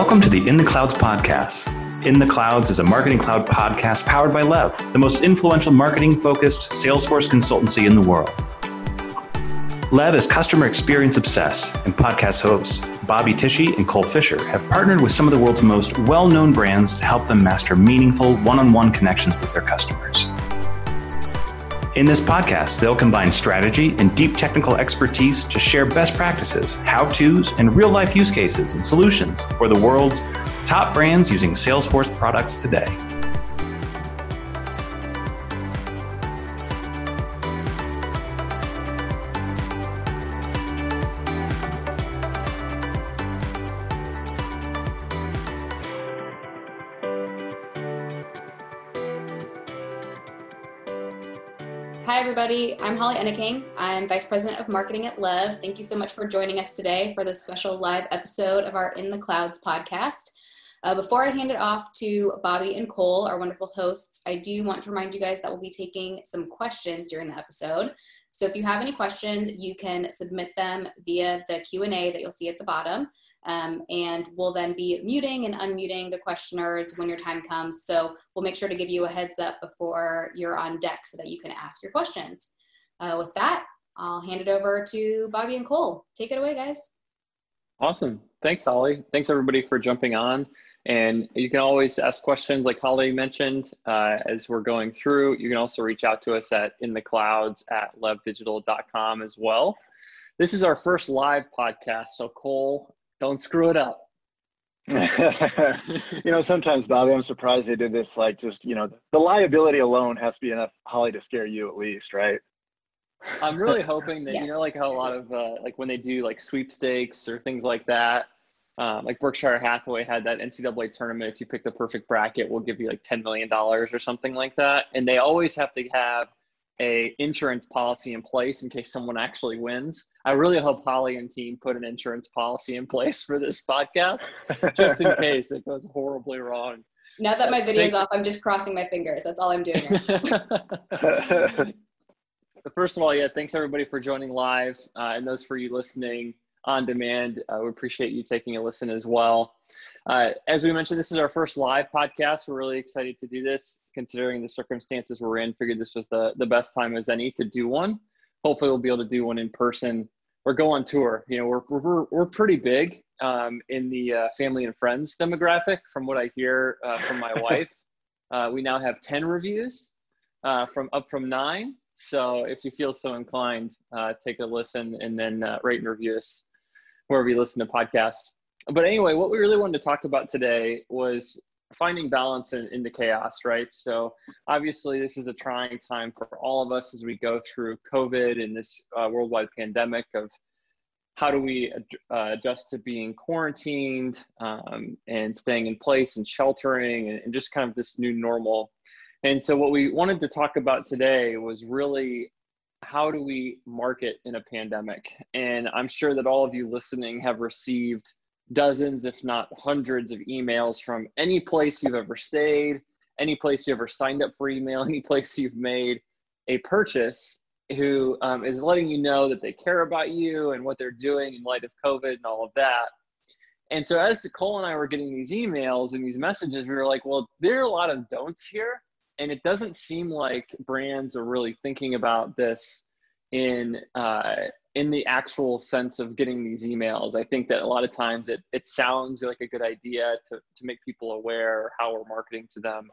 Welcome to the In the Clouds podcast. In the Clouds is a marketing cloud podcast powered by Lev, the most influential marketing focused Salesforce consultancy in the world. Lev is customer experience obsessed, and podcast hosts Bobby Tichy and Cole Fisher have partnered with some of the world's most well known brands to help them master meaningful one on one connections with their customers. In this podcast, they'll combine strategy and deep technical expertise to share best practices, how to's, and real life use cases and solutions for the world's top brands using Salesforce products today. Everybody. I'm Holly Enneking. I'm Vice President of Marketing at Lev. Thank you so much for joining us today for this special live episode of our In the Clouds podcast. Uh, before I hand it off to Bobby and Cole, our wonderful hosts, I do want to remind you guys that we'll be taking some questions during the episode. So if you have any questions, you can submit them via the Q&A that you'll see at the bottom. Um, and we'll then be muting and unmuting the questioners when your time comes. So we'll make sure to give you a heads up before you're on deck so that you can ask your questions. Uh, with that, I'll hand it over to Bobby and Cole. Take it away, guys. Awesome. Thanks, Holly. Thanks, everybody, for jumping on. And you can always ask questions, like Holly mentioned, uh, as we're going through. You can also reach out to us at in the clouds at levdigital.com as well. This is our first live podcast. So, Cole, don't screw it up. you know, sometimes, Bobby, I'm surprised they did this. Like, just you know, the liability alone has to be enough, Holly, to scare you at least, right? I'm really hoping that yes. you know, like how a lot of uh, like when they do like sweepstakes or things like that. Um, like Berkshire Hathaway had that NCAA tournament. If you pick the perfect bracket, we'll give you like ten million dollars or something like that. And they always have to have a insurance policy in place in case someone actually wins. I really hope Holly and team put an insurance policy in place for this podcast, just in case it goes horribly wrong. Now that my video is off, I'm just crossing my fingers. That's all I'm doing. First of all, yeah, thanks everybody for joining live, uh, and those for you listening on demand. Uh, we appreciate you taking a listen as well. Uh, as we mentioned, this is our first live podcast. We're really excited to do this, considering the circumstances we're in. Figured this was the, the best time as any to do one. Hopefully, we'll be able to do one in person or go on tour. You know, we're, we're, we're pretty big um, in the uh, family and friends demographic, from what I hear uh, from my wife. Uh, we now have 10 reviews uh, from up from nine. So if you feel so inclined, take a listen and then rate and review us wherever you listen to podcasts but anyway, what we really wanted to talk about today was finding balance in, in the chaos, right? So obviously, this is a trying time for all of us as we go through COVID and this uh, worldwide pandemic of how do we uh, adjust to being quarantined um, and staying in place and sheltering and, and just kind of this new normal. And so, what we wanted to talk about today was really how do we market in a pandemic? And I'm sure that all of you listening have received dozens, if not hundreds, of emails from any place you've ever stayed, any place you ever signed up for email, any place you've made a purchase who um, is letting you know that they care about you and what they're doing in light of COVID and all of that. And so, as Cole and I were getting these emails and these messages, we were like, well, there are a lot of don'ts here. And it doesn't seem like brands are really thinking about this in uh, in the actual sense of getting these emails. I think that a lot of times it, it sounds like a good idea to, to make people aware how we're marketing to them,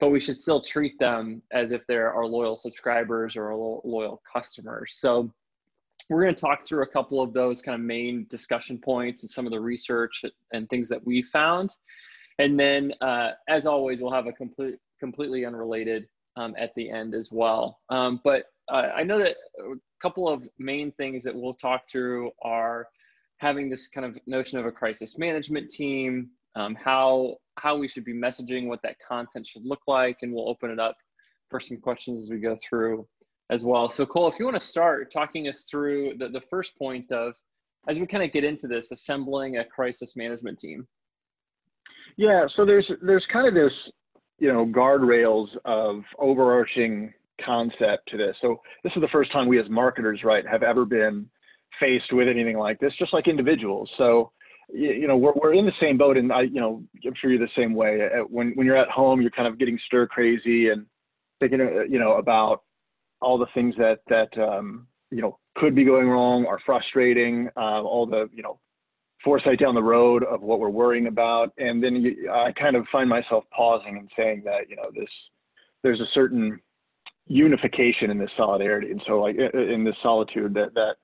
but we should still treat them as if they're our loyal subscribers or loyal customers. So we're going to talk through a couple of those kind of main discussion points and some of the research and things that we found. And then, uh, as always, we'll have a complete, completely unrelated um, at the end as well. Um, but uh, I know that couple of main things that we'll talk through are having this kind of notion of a crisis management team, um, how how we should be messaging, what that content should look like, and we'll open it up for some questions as we go through as well. So Cole, if you want to start talking us through the, the first point of as we kind of get into this, assembling a crisis management team. Yeah, so there's there's kind of this you know guardrails of overarching concept to this. So this is the first time we as marketers, right, have ever been faced with anything like this, just like individuals. So you know, we're, we're in the same boat and I, you know, I'm sure you're the same way. When, when you're at home, you're kind of getting stir crazy and thinking, uh, you know, about all the things that, that, um, you know, could be going wrong are frustrating, uh, all the, you know, foresight down the road of what we're worrying about. And then you, I kind of find myself pausing and saying that, you know, this, there's a certain unification in this solidarity. And so like in this solitude that, that,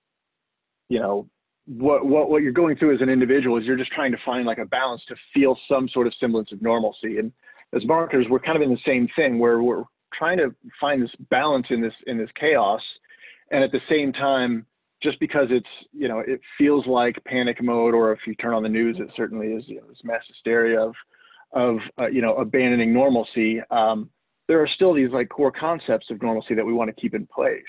you know, what, what, what you're going through as an individual is you're just trying to find like a balance to feel some sort of semblance of normalcy. And as marketers, we're kind of in the same thing where we're trying to find this balance in this, in this chaos. And at the same time, just because it's, you know, it feels like panic mode, or if you turn on the news, it certainly is, you know, this mass hysteria of, of, uh, you know, abandoning normalcy. Um, there are still these like core concepts of normalcy that we want to keep in place.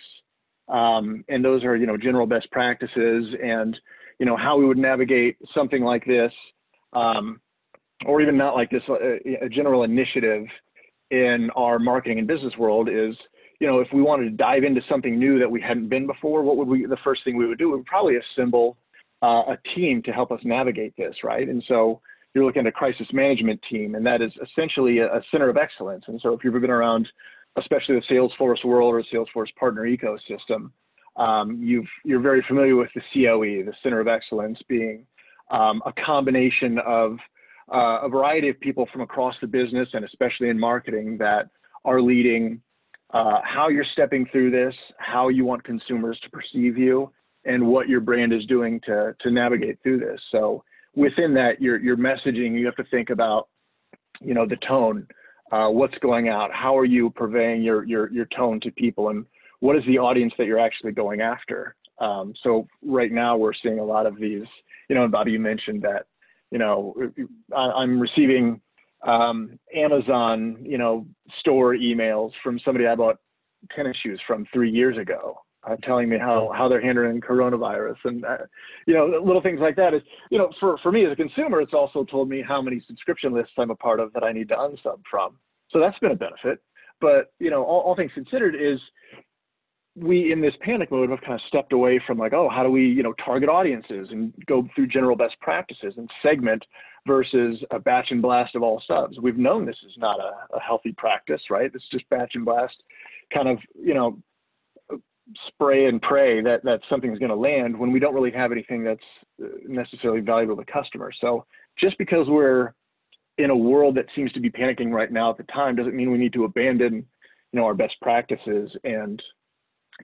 Um, and those are, you know, general best practices and, you know, how we would navigate something like this, um, or even not like this, uh, a general initiative in our marketing and business world is, you know, if we wanted to dive into something new that we hadn't been before, what would we, the first thing we would do we would probably assemble uh, a team to help us navigate this, right? And so you're looking at a crisis management team, and that is essentially a, a center of excellence. And so if you've been around especially the Salesforce world or Salesforce partner ecosystem, um, you are very familiar with the COE, the Center of Excellence, being um, a combination of uh, a variety of people from across the business and especially in marketing that are leading uh, how you're stepping through this, how you want consumers to perceive you, and what your brand is doing to, to navigate through this. So within that, your, your messaging, you have to think about, you know, the tone, uh, what's going out, how are you purveying your, your, your tone to people, and what is the audience that you're actually going after? Um, so right now we're seeing a lot of these, you know, and Bobby, you mentioned that, you know, I, am receiving um, Amazon, you know, store emails from somebody I bought tennis shoes from three years ago, uh, telling me how how they're handling coronavirus and uh, you know little things like that. Is you know for for me as a consumer, it's also told me how many subscription lists I'm a part of that I need to unsub from. So that's been a benefit. But you know, all, all things considered, is we in this panic mode have kind of stepped away from like, oh, how do we you know target audiences and go through general best practices and segment versus a batch and blast of all subs. We've known this is not a, a healthy practice, right? It's just batch and blast, kind of you know spray and pray that that something's going to land when we don't really have anything that's uh, necessarily valuable to customers. So just because we're in a world that seems to be panicking right now at the time doesn't mean we need to abandon you know our best practices and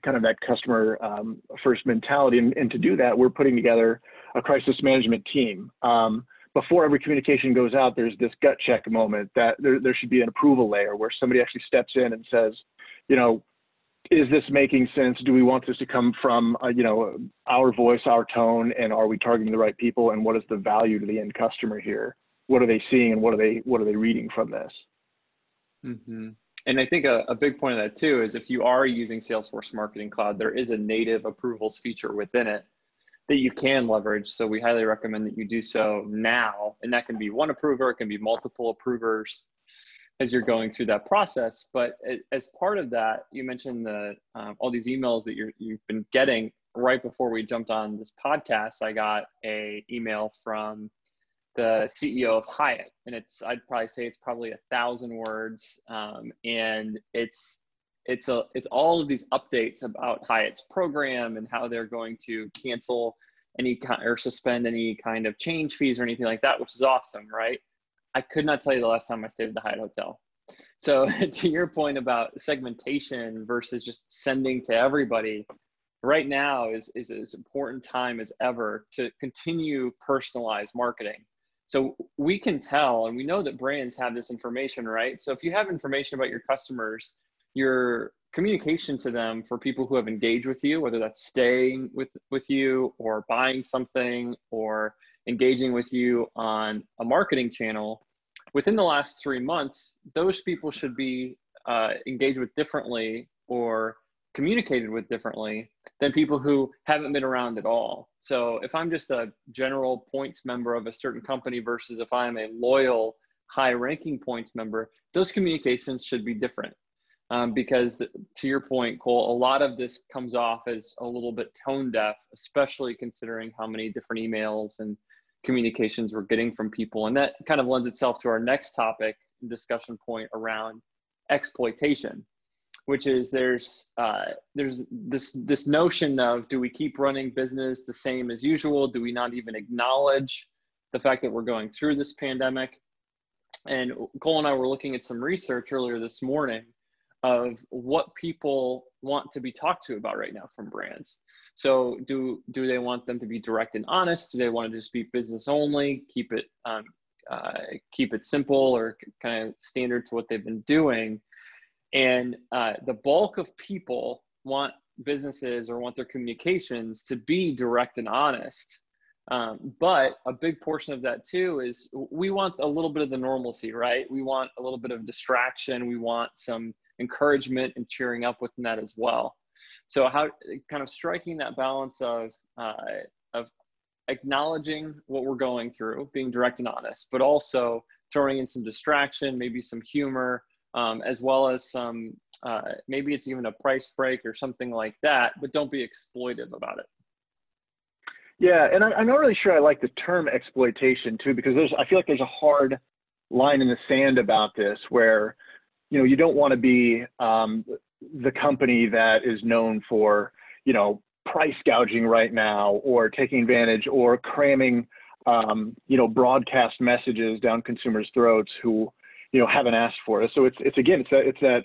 kind of that customer um, first mentality and, and, to do that we're putting together a crisis management team um, before every communication goes out there's this gut check moment that there, there should be an approval layer where somebody actually steps in and says you know is this making sense? Do we want this to come from, uh, you know, our voice, our tone, and are we targeting the right people? And what is the value to the end customer here? What are they seeing, and what are they what are they reading from this? Mm-hmm. And I think a, a big point of that too is if you are using Salesforce Marketing Cloud, there is a native approvals feature within it that you can leverage. So we highly recommend that you do so now. And that can be one approver, it can be multiple approvers as you're going through that process. But as part of that, you mentioned the um, all these emails that you're, you've been getting. Right before we jumped on this podcast, I got a email from the CEO of Hyatt, and it's I'd probably say it's probably a thousand words, um, and it's it's a it's all of these updates about Hyatt's program and how they're going to cancel any kind or suspend any kind of change fees or anything like that, which is awesome, right? I could not tell you the last time I stayed at the Hyatt Hotel. So to your point about segmentation versus just sending to everybody, right now is, is as important time as ever to continue personalized marketing. So we can tell, and we know that brands have this information, right? So if you have information about your customers, your communication to them for people who have engaged with you, whether that's staying with, with you or buying something or engaging with you on a marketing channel, within the last three months, those people should be uh, engaged with differently or communicated with differently than people who haven't been around at all. So if I'm just a general points member of a certain company versus if I'm a loyal, high ranking points member, those communications should be different. Um, because the, to your point, Cole, a lot of this comes off as a little bit tone deaf, especially considering how many different emails and communications we're getting from people. And that kind of lends itself to our next topic and discussion point around exploitation, which is there's uh, there's this this notion of do we keep running business the same as usual? Do we not even acknowledge the fact that we're going through this pandemic? And Cole and I were looking at some research earlier this morning of what people want to be talked to about right now from brands. So do do they want them to be direct and honest? Do they want to just be business only? Keep it um, uh, keep it simple or kind of standard to what they've been doing. And uh, the bulk of people want businesses or want their communications to be direct and honest. Um, but a big portion of that too is we want a little bit of the normalcy, right? We want a little bit of distraction. We want some encouragement and cheering up within that as well. So how kind of striking that balance of uh, of acknowledging what we're going through, being direct and honest, but also throwing in some distraction, maybe some humor, um, as well as some, uh, maybe it's even a price break or something like that, but don't be exploitive about it. Yeah, and I'm not really sure I like the term exploitation too, because there's I feel like there's a hard line in the sand about this where, you know, you don't want to be um, the company that is known for, you know, price gouging right now or taking advantage or cramming um, you know broadcast messages down consumers throats who you know haven't asked for it. So it's it's again it's that it's that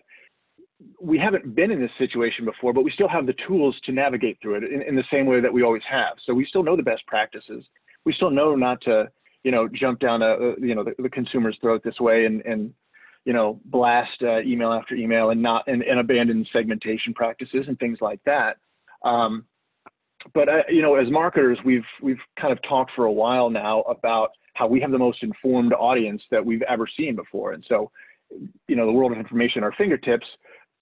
we haven't been in this situation before but we still have the tools to navigate through it in, in the same way that we always have. So we still know the best practices. We still know not to you know jump down a, you know the, the consumer's throat this way and and you know blast uh, email after email and not and, and abandon segmentation practices and things like that um, but uh, you know, as marketers, we've we've kind of talked for a while now about how we have the most informed audience that we've ever seen before, and so, you know, the world of information at our fingertips.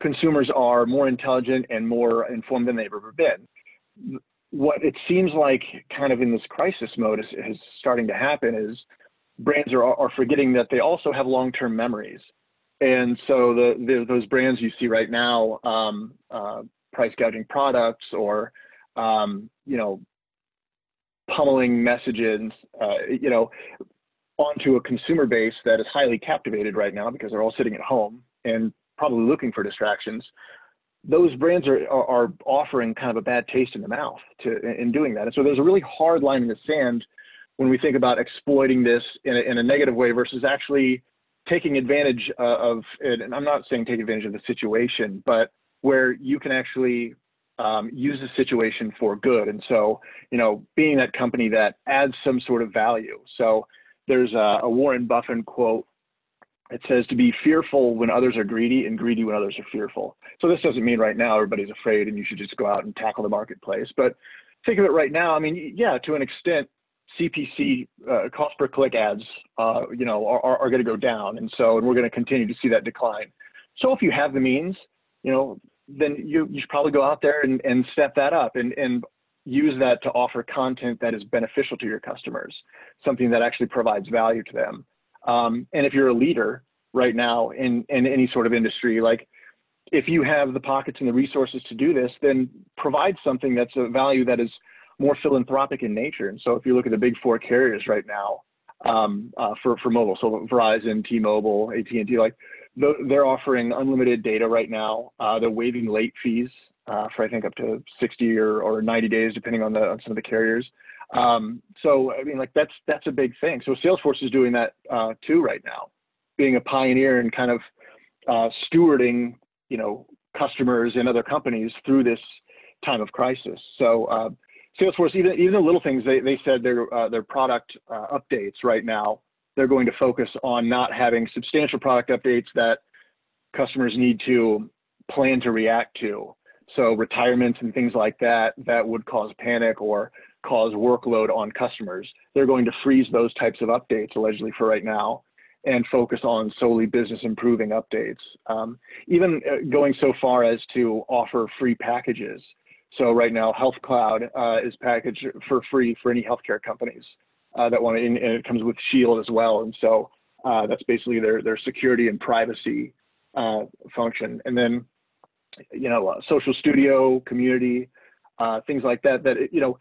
Consumers are more intelligent and more informed than they've ever been. What it seems like, kind of in this crisis mode, is, is starting to happen is brands are, are forgetting that they also have long-term memories, and so the, the those brands you see right now, um, uh, price gouging products or um, you know, pummeling messages, uh, you know, onto a consumer base that is highly captivated right now because they're all sitting at home and probably looking for distractions. Those brands are, are, are offering kind of a bad taste in the mouth to in doing that. And so there's a really hard line in the sand when we think about exploiting this in a, in a negative way versus actually taking advantage uh, of it. And I'm not saying take advantage of the situation, but where you can actually um, use the situation for good. And so, you know, being that company that adds some sort of value. So there's a, a Warren Buffett quote. It says to be fearful when others are greedy and greedy when others are fearful. So this doesn't mean right now everybody's afraid and you should just go out and tackle the marketplace. But think of it right now. I mean, yeah, to an extent, CPC uh, cost per click ads, uh, you know, are, are going to go down, and so and we're going to continue to see that decline. So if you have the means, you know, then you, you should probably go out there and, and step that up and, and use that to offer content that is beneficial to your customers, something that actually provides value to them. Um, and if you're a leader right now in, in any sort of industry, like if you have the pockets and the resources to do this, then provide something that's a value that is more philanthropic in nature. And so if you look at the big four carriers right now um, uh, for, for mobile, so Verizon, T-Mobile, AT&T, like they're offering unlimited data right now. Uh, they're waiving late fees uh, for I think up to 60 or, or 90 days, depending on the on some of the carriers. Um, so I mean, like that's that's a big thing. So Salesforce is doing that uh, too right now, being a pioneer and kind of uh, stewarding, you know, customers and other companies through this time of crisis. So uh, Salesforce, even even the little things they they said their uh, their product updates right now they're going to focus on not having substantial product updates that customers need to plan to react to. So retirements and things like that that would cause panic or cause workload on customers. They're going to freeze those types of updates allegedly for right now and focus on solely business improving updates. Um, even uh, going so far as to offer free packages. So right now, Health Cloud uh, is packaged for free for any healthcare companies uh, that want to, and it comes with Shield as well. And so uh, that's basically their their security and privacy uh, function. And then, you know, uh, Social Studio, Community, uh, things like that. That you know,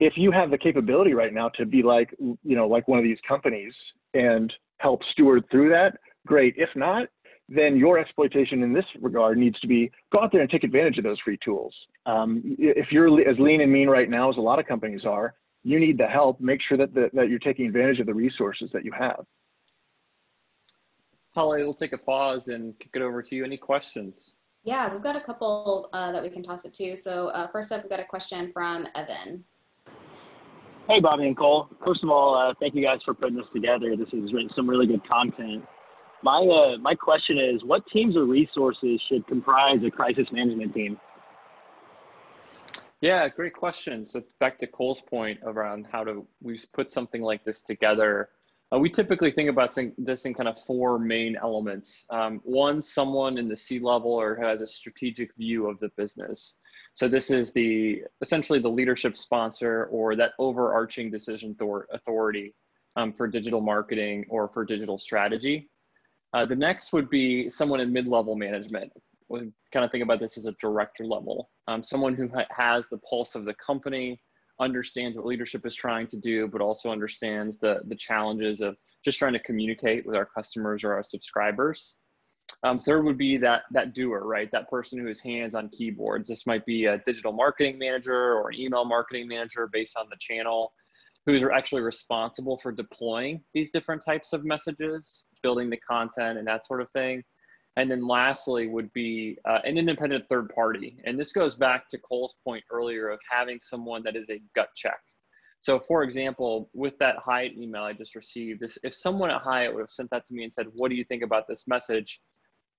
if you have the capability right now to be like, you know, like one of these companies and help steward through that, great. If not, then your exploitation in this regard needs to be go out there and take advantage of those free tools. Um, if you're as lean and mean right now as a lot of companies are, you need the help. Make sure that, the, that you're taking advantage of the resources that you have. Holly, we'll take a pause and kick it over to you. Any questions? Yeah, we've got a couple uh, that we can toss it to. So uh, first up, we've got a question from Evan. Hey, Bobby and Cole. First of all, uh, thank you guys for putting this together. This is some really good content. My uh, my question is, what teams or resources should comprise a crisis management team? Yeah, great question. So back to Cole's point around how to we put something like this together. Uh, we typically think about this in kind of four main elements. Um, one, someone in the C level or who has a strategic view of the business. So this is the essentially the leadership sponsor or that overarching decision authority um, for digital marketing or for digital strategy. Uh, the next would be someone in mid-level management. We kind of think about this as a director level, um, someone who ha has the pulse of the company, understands what leadership is trying to do, but also understands the, the challenges of just trying to communicate with our customers or our subscribers. Um, third would be that that doer, right? That person who is hands on keyboards. This might be a digital marketing manager or an email marketing manager based on the channel who's actually responsible for deploying these different types of messages, building the content and that sort of thing. And then lastly would be uh, an independent third party. And this goes back to Cole's point earlier of having someone that is a gut check. So for example, with that Hyatt email I just received, if someone at Hyatt would have sent that to me and said, what do you think about this message?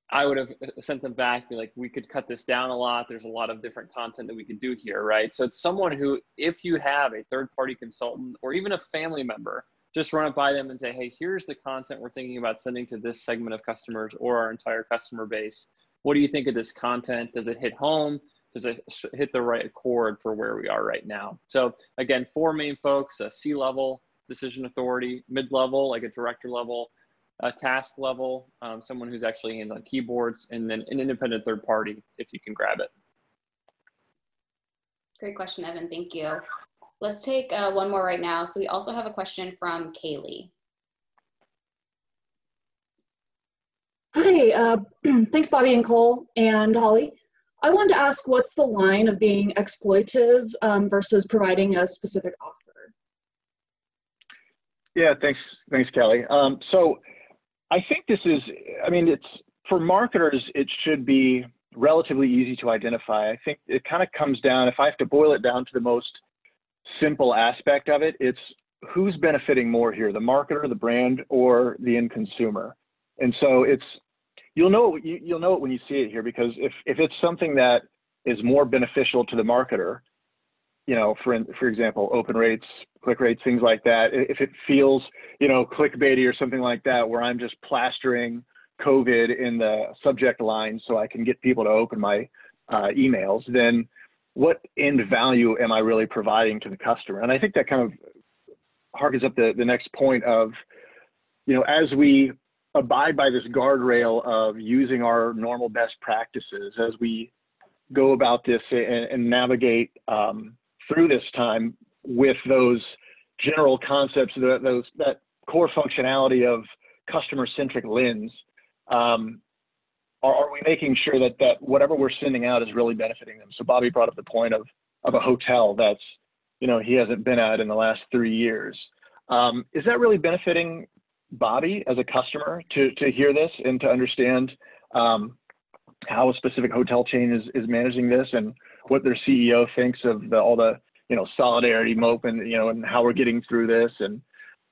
I would have sent them back, be like, we could cut this down a lot. There's a lot of different content that we could do here, right? So it's someone who, if you have a third party consultant or even a family member, just run it by them and say, hey, here's the content we're thinking about sending to this segment of customers or our entire customer base. What do you think of this content? Does it hit home? Does it hit the right chord for where we are right now? So again, four main folks, a C level decision authority, mid level, like a director level, a task level, um, someone who's actually hands on keyboards, and then an independent third party if you can grab it. Great question, Evan. Thank you. Let's take uh, one more right now. So we also have a question from Kaylee. Hi, uh, thanks Bobby and Cole and Holly. I wanted to ask what's the line of being exploitive um, versus providing a specific offer? Yeah, thanks, thanks, Kelly. Um, so I think this is, I mean, it's for marketers, it should be relatively easy to identify. I think it kind of comes down, if I have to boil it down to the most simple aspect of it, it's who's benefiting more here, the marketer, the brand, or the end consumer. And so it's, you'll know, you, you'll know it when you see it here, because if, if it's something that is more beneficial to the marketer, you know, for for example, open rates, click rates, things like that. If it feels, you know, clickbaity or something like that, where I'm just plastering COVID in the subject line so I can get people to open my uh, emails, then what end value am I really providing to the customer? And I think that kind of harkens up the, the next point of, you know, as we abide by this guardrail of using our normal best practices as we go about this and, and navigate um, through this time with those general concepts, that, those that core functionality of customer-centric lens. Um, are, are, we making sure that that whatever we're sending out is really benefiting them? So Bobby brought up the point of of a hotel that's you know he hasn't been at in the last three years. Um, is that really benefiting Bobby as a customer to to hear this and to understand um, how a specific hotel chain is is managing this and what their CEO thinks of the, all the you know solidarity mope and you know and how we're getting through this and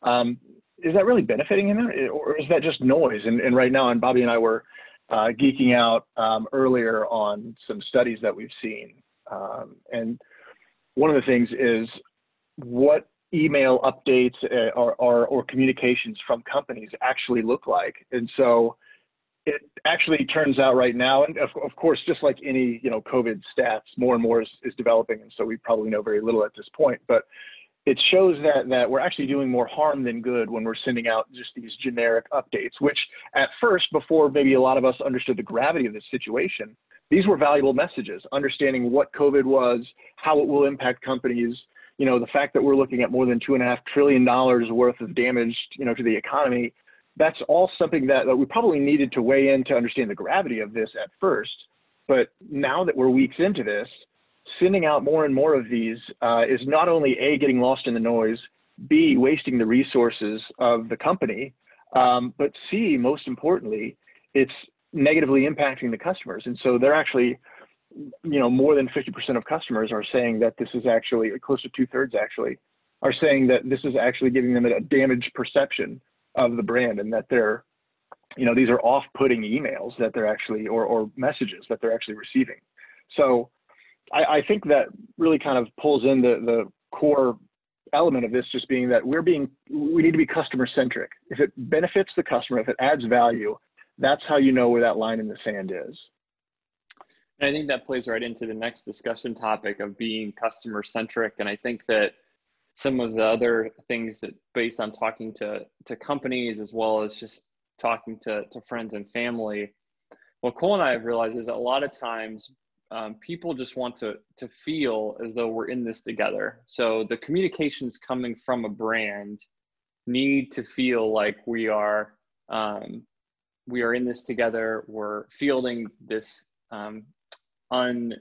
um, is that really benefiting him or is that just noise and, and right now and Bobby and I were uh, geeking out um, earlier on some studies that we've seen um, and one of the things is what email updates uh, or, or, or communications from companies actually look like and so it actually turns out right now, and of, of, course, just like any you know COVID stats, more and more is, is developing, and so we probably know very little at this point. But it shows that that we're actually doing more harm than good when we're sending out just these generic updates. Which at first, before maybe a lot of us understood the gravity of this situation, these were valuable messages. Understanding what COVID was, how it will impact companies, you know, the fact that we're looking at more than two and a half trillion dollars worth of damage, you know, to the economy, that's all something that, that we probably needed to weigh in to understand the gravity of this at first. But now that we're weeks into this, sending out more and more of these uh, is not only a getting lost in the noise, b wasting the resources of the company, um, but c most importantly, it's negatively impacting the customers. And so they're actually, you know, more than 50% of customers are saying that this is actually close to two thirds actually are saying that this is actually giving them a damaged perception of the brand and that they're you know these are off-putting emails that they're actually or, or messages that they're actually receiving so I, I think that really kind of pulls in the, the core element of this just being that we're being we need to be customer centric if it benefits the customer if it adds value that's how you know where that line in the sand is. And i think that plays right into the next discussion topic of being customer centric and i think that some of the other things that based on talking to to companies as well as just talking to, to friends and family what cole and i have realized is that a lot of times um, people just want to to feel as though we're in this together. So the communications coming from a brand need to feel like we are um, we are in this together. We're fielding this um, un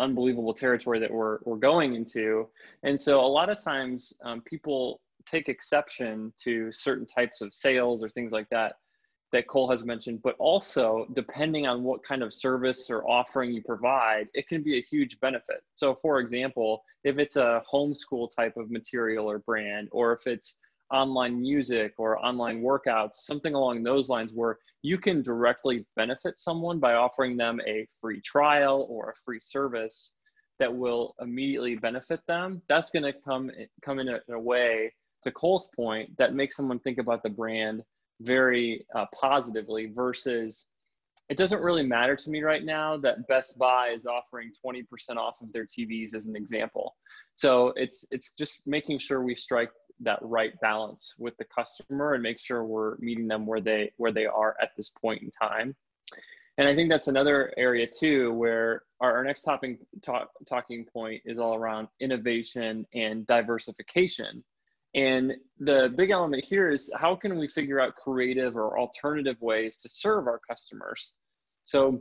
unbelievable territory that we're, we're going into. And so a lot of times um, people take exception to certain types of sales or things like that that Cole has mentioned, but also depending on what kind of service or offering you provide, it can be a huge benefit. So, for example, if it's a homeschool type of material or brand, or if it's online music or online workouts, something along those lines where you can directly benefit someone by offering them a free trial or a free service that will immediately benefit them. That's going to come come in a, in a, way, to Cole's point, that makes someone think about the brand very uh, positively versus it doesn't really matter to me right now that Best Buy is offering 20% off of their TVs as an example. So it's it's just making sure we strike that right balance with the customer and make sure we're meeting them where they where they are at this point in time and i think that's another area too where our, our next topic talk, talking point is all around innovation and diversification and the big element here is how can we figure out creative or alternative ways to serve our customers so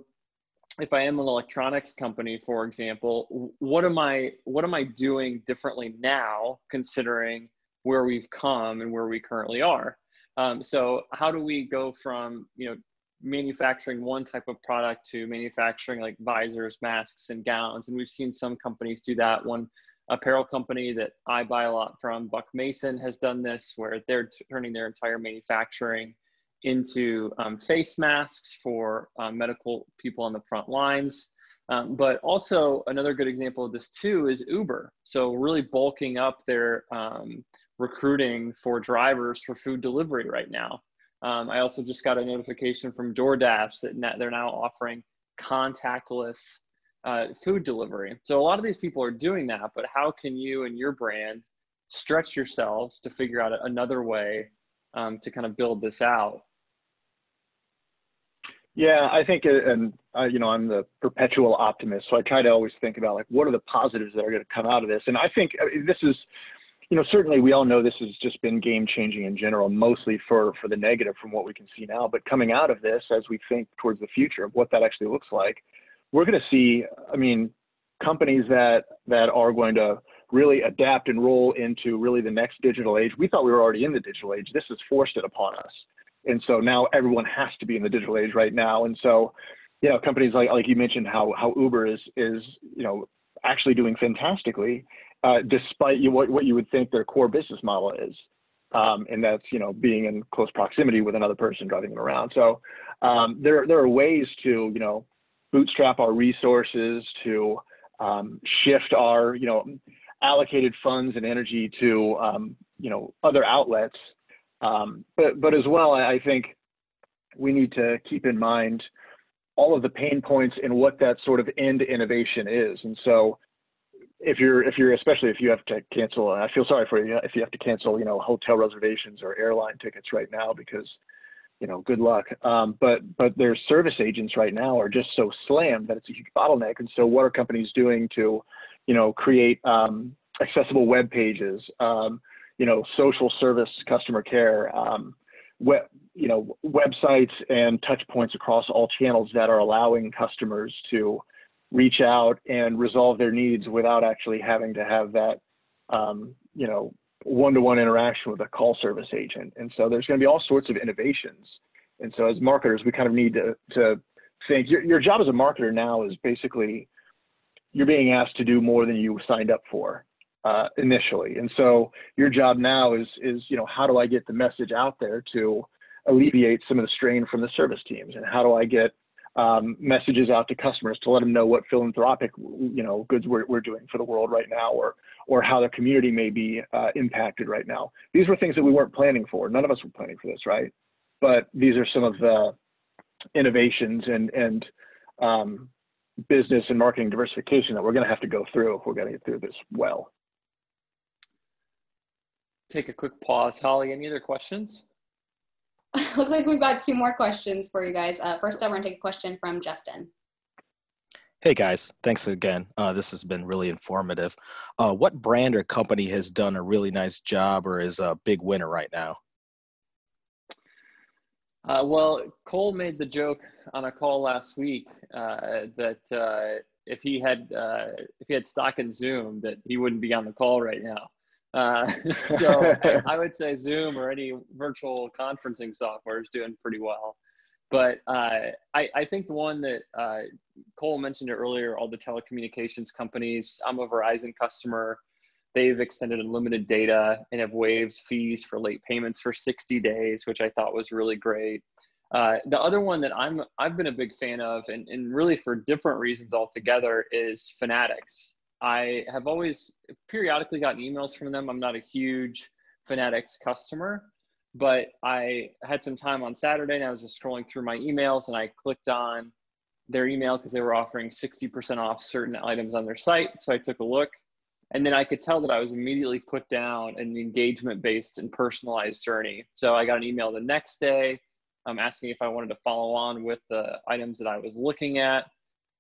if I am an electronics company, for example, what am I what am I doing differently now, considering where we've come and where we currently are. Um, so how do we go from you know manufacturing one type of product to manufacturing like visors, masks, and gowns? And we've seen some companies do that. One apparel company that I buy a lot from, Buck Mason, has done this, where they're turning their entire manufacturing into um, face masks for uh, medical people on the front lines. Um, but also another good example of this too is Uber. So really bulking up their um, recruiting for drivers for food delivery right now. Um, I also just got a notification from DoorDash that they're now offering contactless uh, food delivery. So a lot of these people are doing that, but how can you and your brand stretch yourselves to figure out another way um, to kind of build this out? Yeah, I think, uh, and uh, you know, I'm the perpetual optimist, so I try to always think about like what are the positives that are going to come out of this. And I think uh, this is you know, certainly we all know this has just been game changing in general, mostly for for the negative from what we can see now. But coming out of this, as we think towards the future of what that actually looks like, we're going to see. I mean, companies that that are going to really adapt and roll into really the next digital age. We thought we were already in the digital age. This has forced it upon us, and so now everyone has to be in the digital age right now. And so, you know, companies like like you mentioned how how Uber is is you know actually doing fantastically uh, despite you, what, what you would think their core business model is. Um, and that's you know being in close proximity with another person driving them around. So um, there there are ways to you know bootstrap our resources to um, shift our you know allocated funds and energy to um, you know other outlets. Um, but but as well, I think we need to keep in mind all of the pain points and what that sort of end innovation is. And so if you're if you're especially if you have to cancel i feel sorry for you if you have to cancel you know hotel reservations or airline tickets right now because you know good luck. Um, but but their service agents right now are just so slammed that it's a huge bottleneck. And so what are companies doing to you know create um, accessible web pages, um, you know, social service, customer care, um, web, you know, websites and touch points across all channels that are allowing customers to reach out and resolve their needs without actually having to have that, um, you know, one-to-one interaction with a call service agent. And so there's going to be all sorts of innovations. And so as marketers, we kind of need to, to think your, your job as a marketer now is basically you're being asked to do more than you signed up for uh, initially. And so your job now is is you know how do I get the message out there to alleviate some of the strain from the service teams, and how do I get um, messages out to customers to let them know what philanthropic you know goods we're, we're doing for the world right now, or or how the community may be uh, impacted right now. These were things that we weren't planning for. None of us were planning for this, right? But these are some of the innovations and and um, business and marketing diversification that we're going to have to go through if we're going to get through this well. Take a quick pause. Holly, any other questions? Looks like we've got two more questions for you guys. Uh, first up, we're going to take a question from Justin. Hey guys, thanks again. Uh, this has been really informative. Uh, what brand or company has done a really nice job or is a big winner right now? Uh, well, Cole made the joke on a call last week uh, that uh, if he had uh, if he had stock in Zoom, that he wouldn't be on the call right now. Uh, so I would say Zoom or any virtual conferencing software is doing pretty well. But uh, I, I, think the one that Cole mentioned earlier, all the telecommunications companies. I'm a Verizon customer. They've extended unlimited data and have waived fees for late payments for 60 days, which I thought was really great. Uh, the other one that I'm I've been a big fan of, and, and really for different reasons altogether, is Fanatics. I have always periodically gotten emails from them. I'm not a huge Fanatics customer, but I had some time on Saturday and I was just scrolling through my emails and I clicked on their email because they were offering 60% off certain items on their site. So I took a look and then I could tell that I was immediately put down an engagement based and personalized journey. So I got an email the next day um, asking if I wanted to follow on with the items that I was looking at.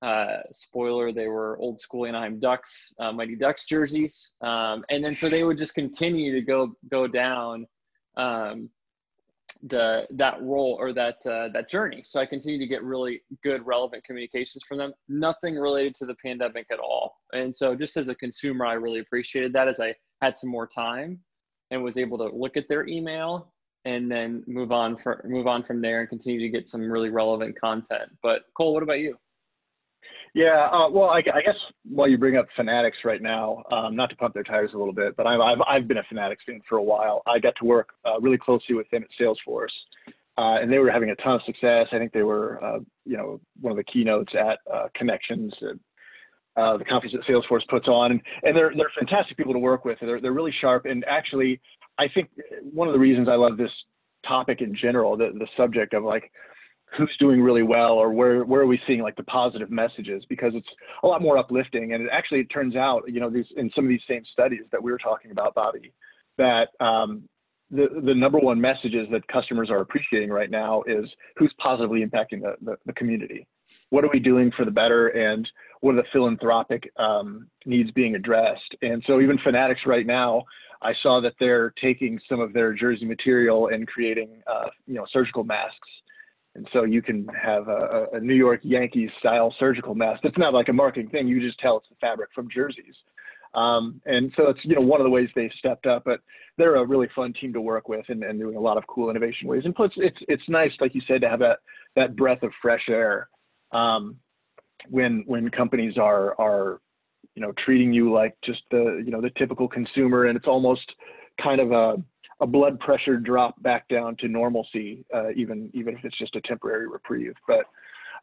Uh, spoiler, they were old school Anaheim Ducks, uh, Mighty Ducks jerseys. Um, and then so they would just continue to go, go down um, the that role or that uh, that journey. So I continue to get really good, relevant communications from them. Nothing related to the pandemic at all. And so, just as a consumer, I really appreciated that as I had some more time and was able to look at their email and then move on for move on from there and continue to get some really relevant content. But Cole, what about you? Yeah, uh, well, I, I, guess while you bring up Fanatics right now, um, not to pump their tires a little bit, but I've, I've, I've been a Fanatics fan for a while. I got to work uh, really closely with them at Salesforce, uh, and they were having a ton of success. I think they were, uh, you know, one of the keynotes at uh, Connections, uh, the conference that Salesforce puts on, and, and they're they're fantastic people to work with. They're they're really sharp, and actually, I think one of the reasons I love this topic in general, the the subject of like who's doing really well or where where are we seeing like the positive messages? Because it's a lot more uplifting. And it actually it turns out you know these in some of these same studies that we were talking about bobby that um, the the number one messages that customers are appreciating right now is who's positively impacting the, the, the community. What are we doing for the better? And what are the philanthropic um, needs being addressed? And so even fanatics right now I saw that they're taking some of their jersey material and creating, uh, you know, surgical masks and so you can have a, a New York Yankees style surgical mask. It's not like a marketing thing. You just tell it's the fabric from jerseys. Um, and so it's, you know, one of the ways they've stepped up, but they're a really fun team to work with and, and doing a lot of cool innovation ways. And plus it's, it's nice, like you said, to have that, that breath of fresh air. Um, when, when companies are, are, you know, treating you like just the, you know, the typical consumer and it's almost kind of a, a blood pressure drop back down to normalcy, uh, even even if it's just a temporary reprieve. But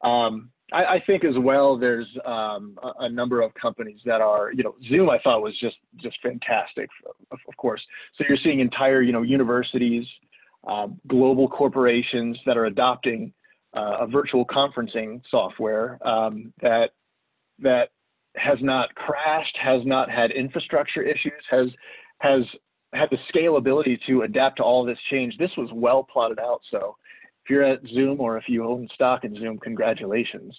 um, I, I, think as well, there's um, a, a, number of companies that are, you know, Zoom I thought was just just fantastic, of, of course. So you're seeing entire, you know, universities, uh, global corporations that are adopting uh, a virtual conferencing software um, that that has not crashed, has not had infrastructure issues, has has had the scalability to adapt to all this change. This was well plotted out. So if you're at Zoom or if you own stock in Zoom, congratulations.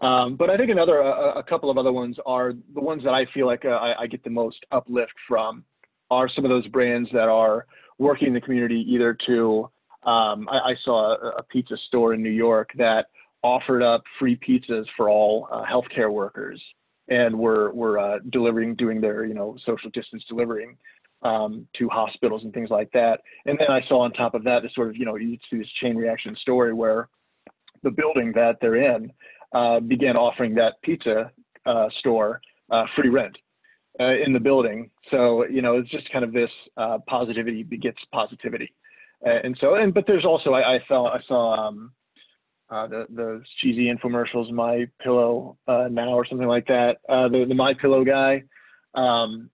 Um, but I think another, a, a, couple of other ones are the ones that I feel like uh, I, I, get the most uplift from are some of those brands that are working in the community either to, um, I, I, saw a, a, pizza store in New York that offered up free pizzas for all uh, healthcare workers and were, were uh, delivering, doing their, you know, social distance delivering um, to hospitals and things like that. And then I saw on top of that, this sort of, you know, you see this chain reaction story where the building that they're in uh, began offering that pizza uh, store uh, free rent uh, in the building. So, you know, it's just kind of this uh, positivity begets positivity. and so, and, but there's also, I, I saw, I saw, um, the the cheesy infomercials, My Pillow now or something like that. the the My Pillow guy, um,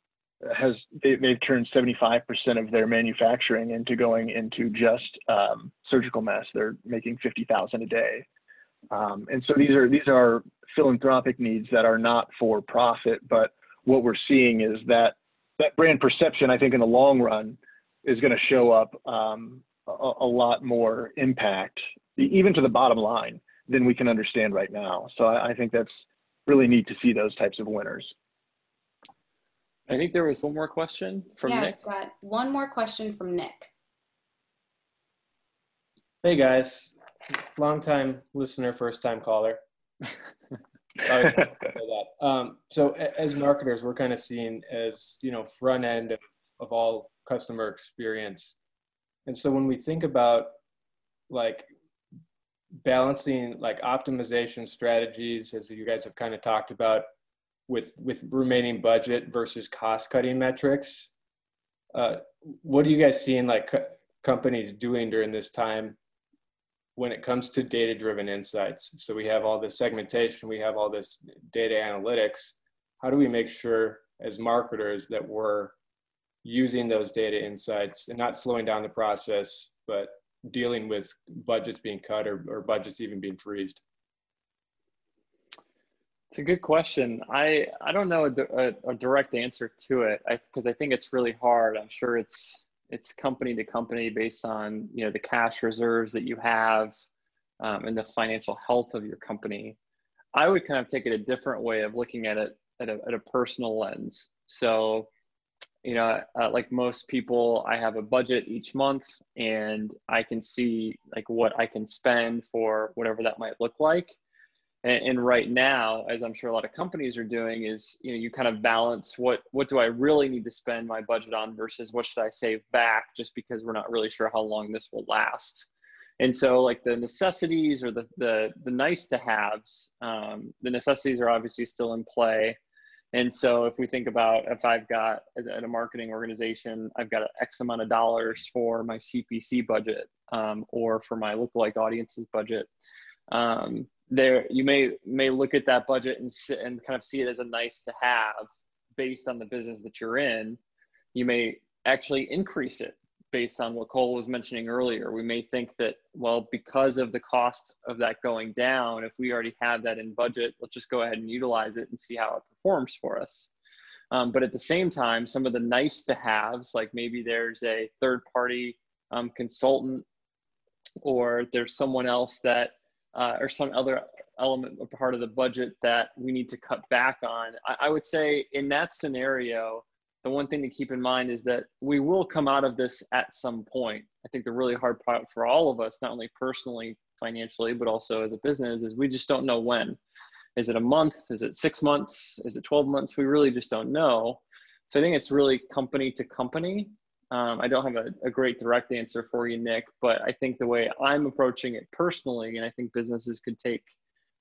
has they, have turned 75% of their manufacturing into going into just um, surgical masks. They're making 50,000 a day, um, and so these are these are philanthropic needs that are not for profit. But what we're seeing is that that brand perception, I think, in the long run, is going to show up um, a, a lot more impact, even to the bottom line, than we can understand right now. So I, I think that's really neat to see those types of winners. I think there was one more question from yeah, Nick. I've got one more question from Nick. Hey guys, long time listener, first time caller. um, so as marketers, we're kind of seen as you know front end of, of all customer experience, and so when we think about like balancing like optimization strategies, as you guys have kind of talked about, with with remaining budget versus cost cutting metrics. Uh, what are you guys seeing like co- companies doing during this time when it comes to data driven insights? So we have all this segmentation, we have all this data analytics. How do we make sure as marketers that we're using those data insights and not slowing down the process, but dealing with budgets being cut or, or budgets even being freezed? It's a good question. I I don't know a, a, a direct answer to it because I, I, think it's really hard. I'm sure it's it's company to company based on you know the cash reserves that you have um, and the financial health of your company. I would kind of take it a different way of looking at it at a, at a personal lens. So, you know, uh, like most people, I have a budget each month, and I can see like what I can spend for whatever that might look like and, and, right now as i'm sure a lot of companies are doing is you know you kind of balance what what do i really need to spend my budget on versus what should i save back just because we're not really sure how long this will last. And so like the necessities or the the, the nice to haves um, the necessities are obviously still in play. And so if we think about if i've got as at a marketing organization i've got x amount of dollars for my cpc budget um, or for my lookalike audiences budget um, there you may may look at that budget and sit and kind of see it as a nice to have based on the business that you're in. You may actually increase it based on what cole was mentioning earlier. We may think that well because of the cost of that going down if we already have that in budget let's just go ahead and utilize it and see how it performs for us. Um, but at the same time some of the nice to haves like maybe there's a third party um, consultant or there's someone else that uh, or some other element or part of the budget that we need to cut back on. I, I would say in that scenario, the one thing to keep in mind is that we will come out of this at some point. I think the really hard part for all of us, not only personally, financially, but also as a business, is we just don't know when. Is it a month? Is it six months? Is it 12 months? We really just don't know. So I think it's really company to company. Um, I don't have a, a, great direct answer for you, Nick, but I think the way I'm approaching it personally, and I think businesses could take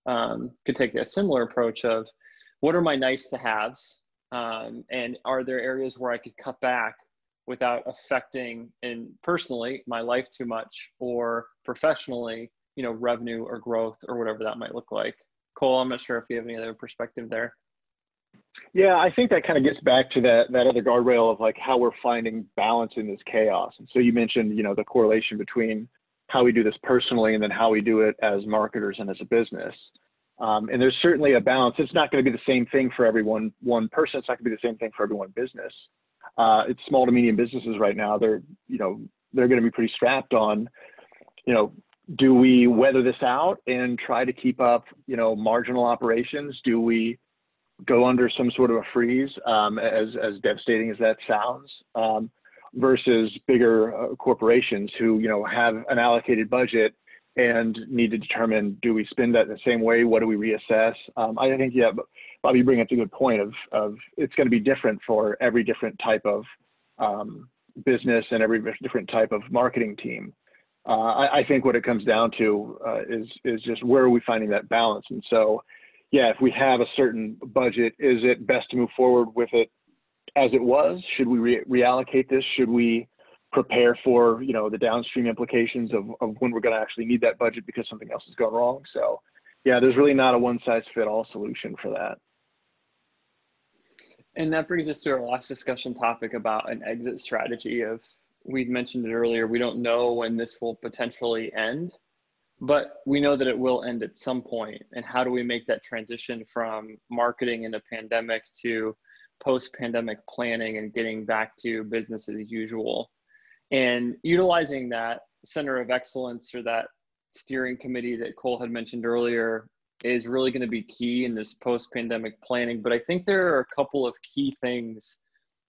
um, could take a similar approach of what are my nice to haves, um, and are there areas where I could cut back without affecting, and personally, my life too much, or professionally, you know, revenue or growth or whatever that might look like. Cole, I'm not sure if you have any other perspective there. Yeah, I think that kind of gets back to that that other guardrail of like how we're finding balance in this chaos. And so you mentioned, you know, the correlation between how we do this personally and then how we do it as marketers and as a business. Um, and there's certainly a balance. It's not going to be the same thing for everyone, one person. It's not going to be the same thing for everyone business. Uh, it's small to medium businesses right now. They're, you know, they're going to be pretty strapped on, you know, do we weather this out and try to keep up, you know, marginal operations? Do we go under some sort of a freeze, um, as as devastating as that sounds, um, versus bigger uh, corporations who you know have an allocated budget and need to determine do we spend that the same way? What do we reassess? Um, I think yeah, Bobby, you bring up a good point of of it's going to be different for every different type of um, business and every different type of marketing team. Uh, I, I, think what it comes down to uh, is is just where are we finding that balance? And so, yeah, if we have a certain budget, is it best to move forward with it as it was? Should we re- reallocate this? Should we prepare for you know the downstream implications of, of when we're going to actually need that budget because something else has gone wrong? So, yeah, there's really not a one size fit all solution for that. And that brings us to our last discussion topic about an exit strategy of we mentioned it earlier, we don't know when this will potentially end, but we know that it will end at some point. And how do we make that transition from marketing in a pandemic to post pandemic planning and getting back to business as usual? And utilizing that center of excellence or that steering committee that Cole had mentioned earlier is really going to be key in this post pandemic planning. But I think there are a couple of key things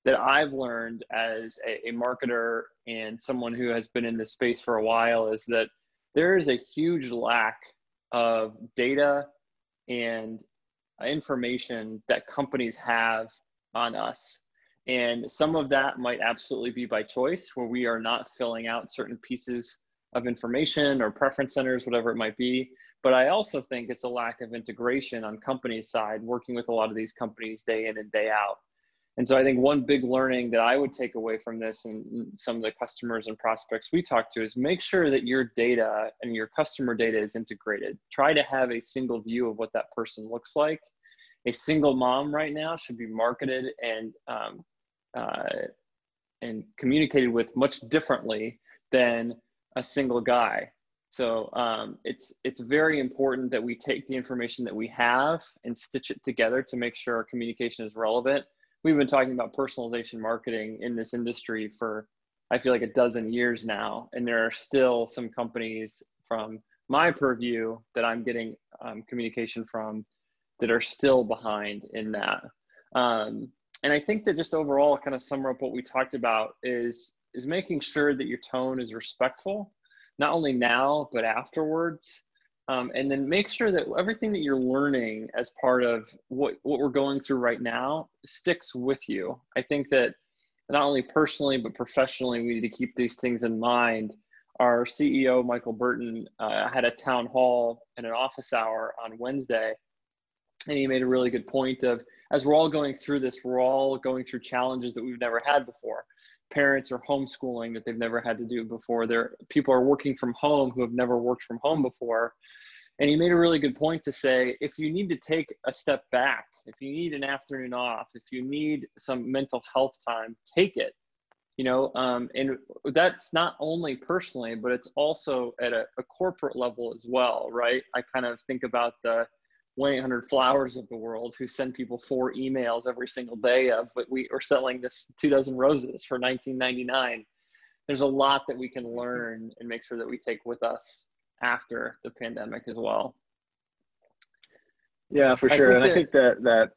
that I've learned as a, a, marketer and someone who has been in this space for a while is that there is a huge lack of data and information that companies have on us. And some of that might absolutely be by choice, where we are not filling out certain pieces of information or preference centers, whatever it might be. But I also think it's a lack of integration on company side, working with a lot of these companies day in and day out. And so I think one big learning that I would take away from this and some of the customers and prospects we talk to is make sure that your data and your customer data is integrated. Try to have a single view of what that person looks like. A single mom right now should be marketed and um, uh, and communicated with much differently than a single guy. So um, it's it's very important that we take the information that we have and stitch it together to make sure our communication is relevant. We've been talking about personalization marketing in this industry for I feel like a dozen years now, and there are still some companies from my purview that I'm getting um, communication from that are still behind in that. Um, and I think that just overall, kind of sum up what we talked about is is making sure that your tone is respectful not only now but afterwards um, and then make sure that everything that you're learning as part of what, what we're going through right now sticks with you. I think that not only personally but professionally we need to keep these things in mind. Our ceo michael burton uh, had a town hall and an office hour on wednesday and he made a really good point of as we're all going through this we're all going through challenges that we've never had before parents are homeschooling that they've never had to do before. There, people are working from home who have never worked from home before. And he made a really good point to say if you need to take a step back, if you need an afternoon off, if you need some mental health time, take it. You know, um, and that's not only personally, but it's also at a, a corporate level as well, right? I kind of think about the 1-800-Flowers of the world who send people four emails every single day of but we are selling this two dozen roses for 19.99 there's a lot that we can learn and make sure that we take with us after the pandemic as well. Yeah for sure. and that, i think that that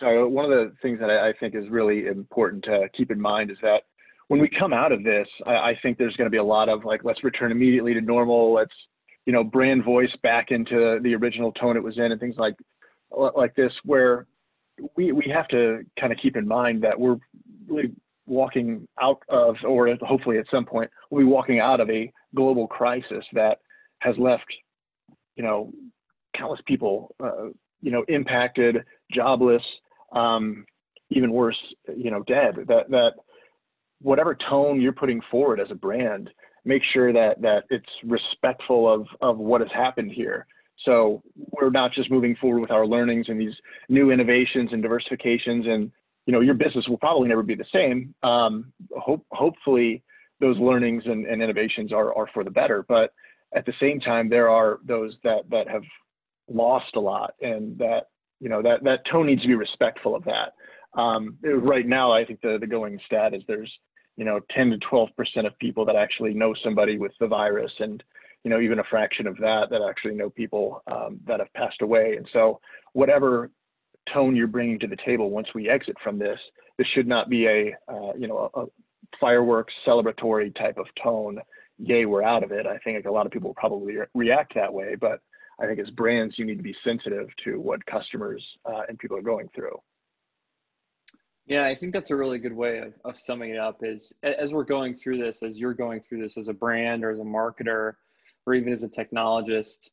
so one of the things that I, I, think is really important to keep in mind is that when we come out of this I, I think there's going to be a lot of like let's return immediately to normal. Let's you know brand voice back into the original tone it was in and things like like this where we we have to kind of keep in mind that we're really walking out of or hopefully at some point we'll be walking out of a global crisis that has left you know countless people uh, you know impacted jobless um, even worse you know dead. That that whatever tone you're putting forward as a brand make sure that that it's respectful of of what has happened here. So we're not just moving forward with our learnings and these new innovations and diversifications, and you know your business will probably never be the same. Um, hope, hopefully those learnings and, and innovations are are for the better, but at the same time there are those that that have lost a lot, and that you know that that tone needs to be respectful of that. Um, right now, I think the the going stat is there's you know 10 to 12 percent of people that actually know somebody with the virus and you know, even a fraction of that that actually know people um, that have passed away. And so, whatever tone you're bringing to the table once we exit from this, this should not be a, uh, you know, a, a fireworks celebratory type of tone. Yay, we're out of it. I think a lot of people probably re- react that way, but I think as brands, you need to be sensitive to what customers uh, and people are going through. Yeah, I think that's a really good way of, of summing it up is as we're going through this, as you're going through this as a brand or as a marketer, or even as a technologist,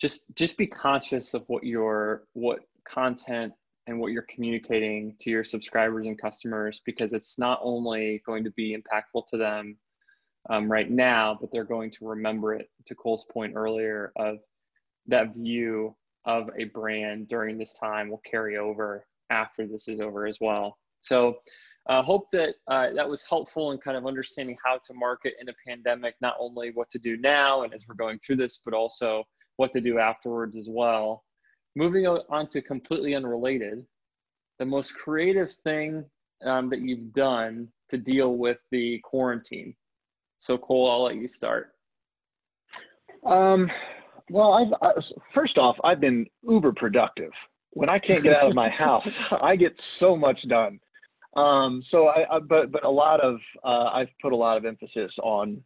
just just be conscious of what your what content and what you're communicating to your subscribers and customers because it's not only going to be impactful to them um, right now, but they're going to remember it. To Cole's point earlier of that view of a brand during this time will carry over after this is over as well. So I uh, hope that uh, that was helpful in kind of understanding how to market in a pandemic, not only what to do now and as we're going through this, but also what to do afterwards as well. Moving on to completely unrelated, the most creative thing um, that you've done to deal with the quarantine. So Cole, I'll let you start. Um, well, I've, I, first off, I've been uber productive. When I can't get out of my house, I get so much done. Um, so I, I, but but a lot of uh, I've put a lot of emphasis on,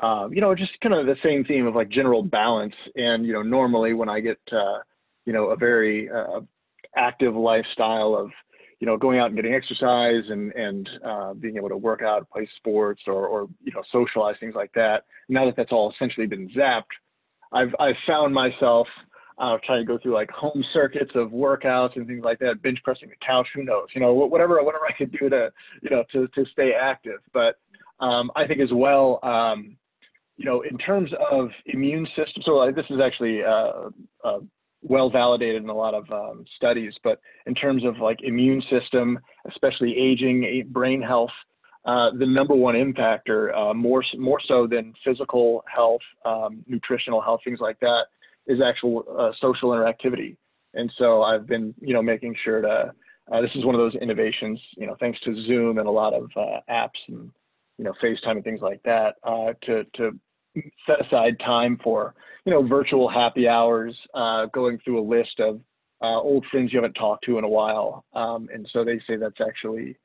um, you know, just kind of the same theme of like general balance. And you know, normally when I get, uh, you know, a very uh, active lifestyle of, you know, going out and getting exercise and and uh, being able to work out, play sports, or or you know, socialize things like that. Now that that's all essentially been zapped, I've I've found myself uh, trying to go through like home circuits of workouts and things like that, bench pressing the couch, who knows, you know, whatever, whatever I could do to, you know, to, to stay active. But um, I think as well, um, you know, in terms of immune system, so like, this is actually uh, uh, well validated in a lot of um, studies, but in terms of like immune system, especially aging, brain health, uh, the number one impactor, uh, more more so than physical health, um, nutritional health, things like that, is actual uh, social interactivity. And so I've been, you know, making sure to. Uh, this is one of those innovations, you know, thanks to Zoom and a lot of uh, apps and, you know, FaceTime and things like that, uh, to to set aside time for, you know, virtual happy hours, uh, going through a list of uh, old friends you haven't talked to in a while. Um, and so they say that's actually,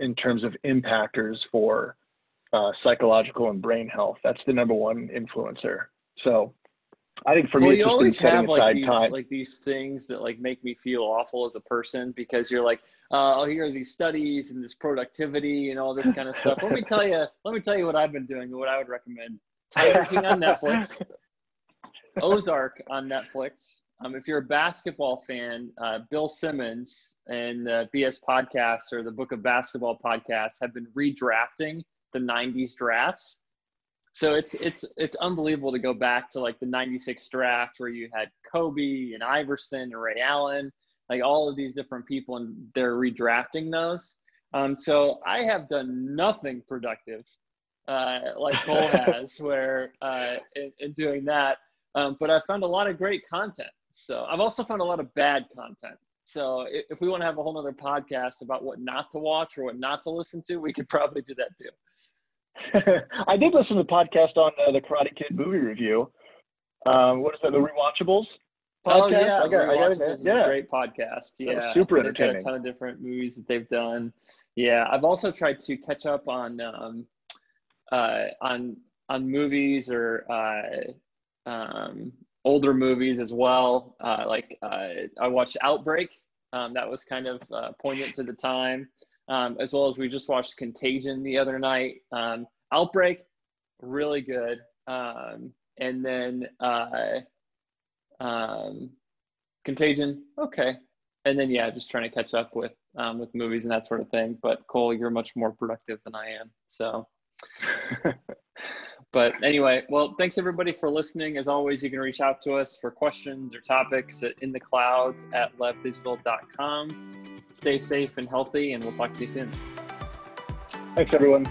in terms of impactors for psychological and brain health, that's the number one influencer. So I think for well, me, you always have like these time. like these things that like make me feel awful as a person because you're like, uh, I'll hear these studies and this productivity and all this kind of stuff. let me tell you, let me tell you what I've been doing and what I would recommend. Tiger King on Netflix, Ozark on Netflix. Um, if you're a basketball fan, uh, Bill Simmons and the BS Podcast or the Book of Basketball Podcast have been redrafting the '90s drafts so it's it's it's unbelievable to go back to like the 96 draft where you had kobe and iverson and ray allen like all of these different people and they're redrafting those. Um, so i have done nothing productive uh, like cole has where uh, in, in, doing that. Um, but i found a lot of great content. So i've also found a lot of bad content. So if we want to have a whole other podcast about what not to watch or what not to listen to we could probably do that too I did listen to the podcast on uh, the Karate Kid movie review. Um, what is that? The Rewatchables. Podcast? Oh yeah, I got, I got is yeah. a great podcast. Yeah, super entertaining. They've got a ton of different movies that they've done. Yeah, I've also tried to catch up on um, uh, on on movies or uh, um, older movies as well. Uh, like uh, I watched Outbreak. Um, that was kind of uh, poignant to the time um, as well as we just watched Contagion the other night. Um, Outbreak, really good. Um, and then uh, um, Contagion, okay. And then yeah, just trying to catch up with um, with movies and that sort of thing. But Cole, you're much more productive than I am, so. but anyway, well, thanks everybody for listening. As always, you can reach out to us for questions or topics at in the clouds at levdigital.com. Stay safe and healthy, and we'll talk to you soon. Thanks, everyone.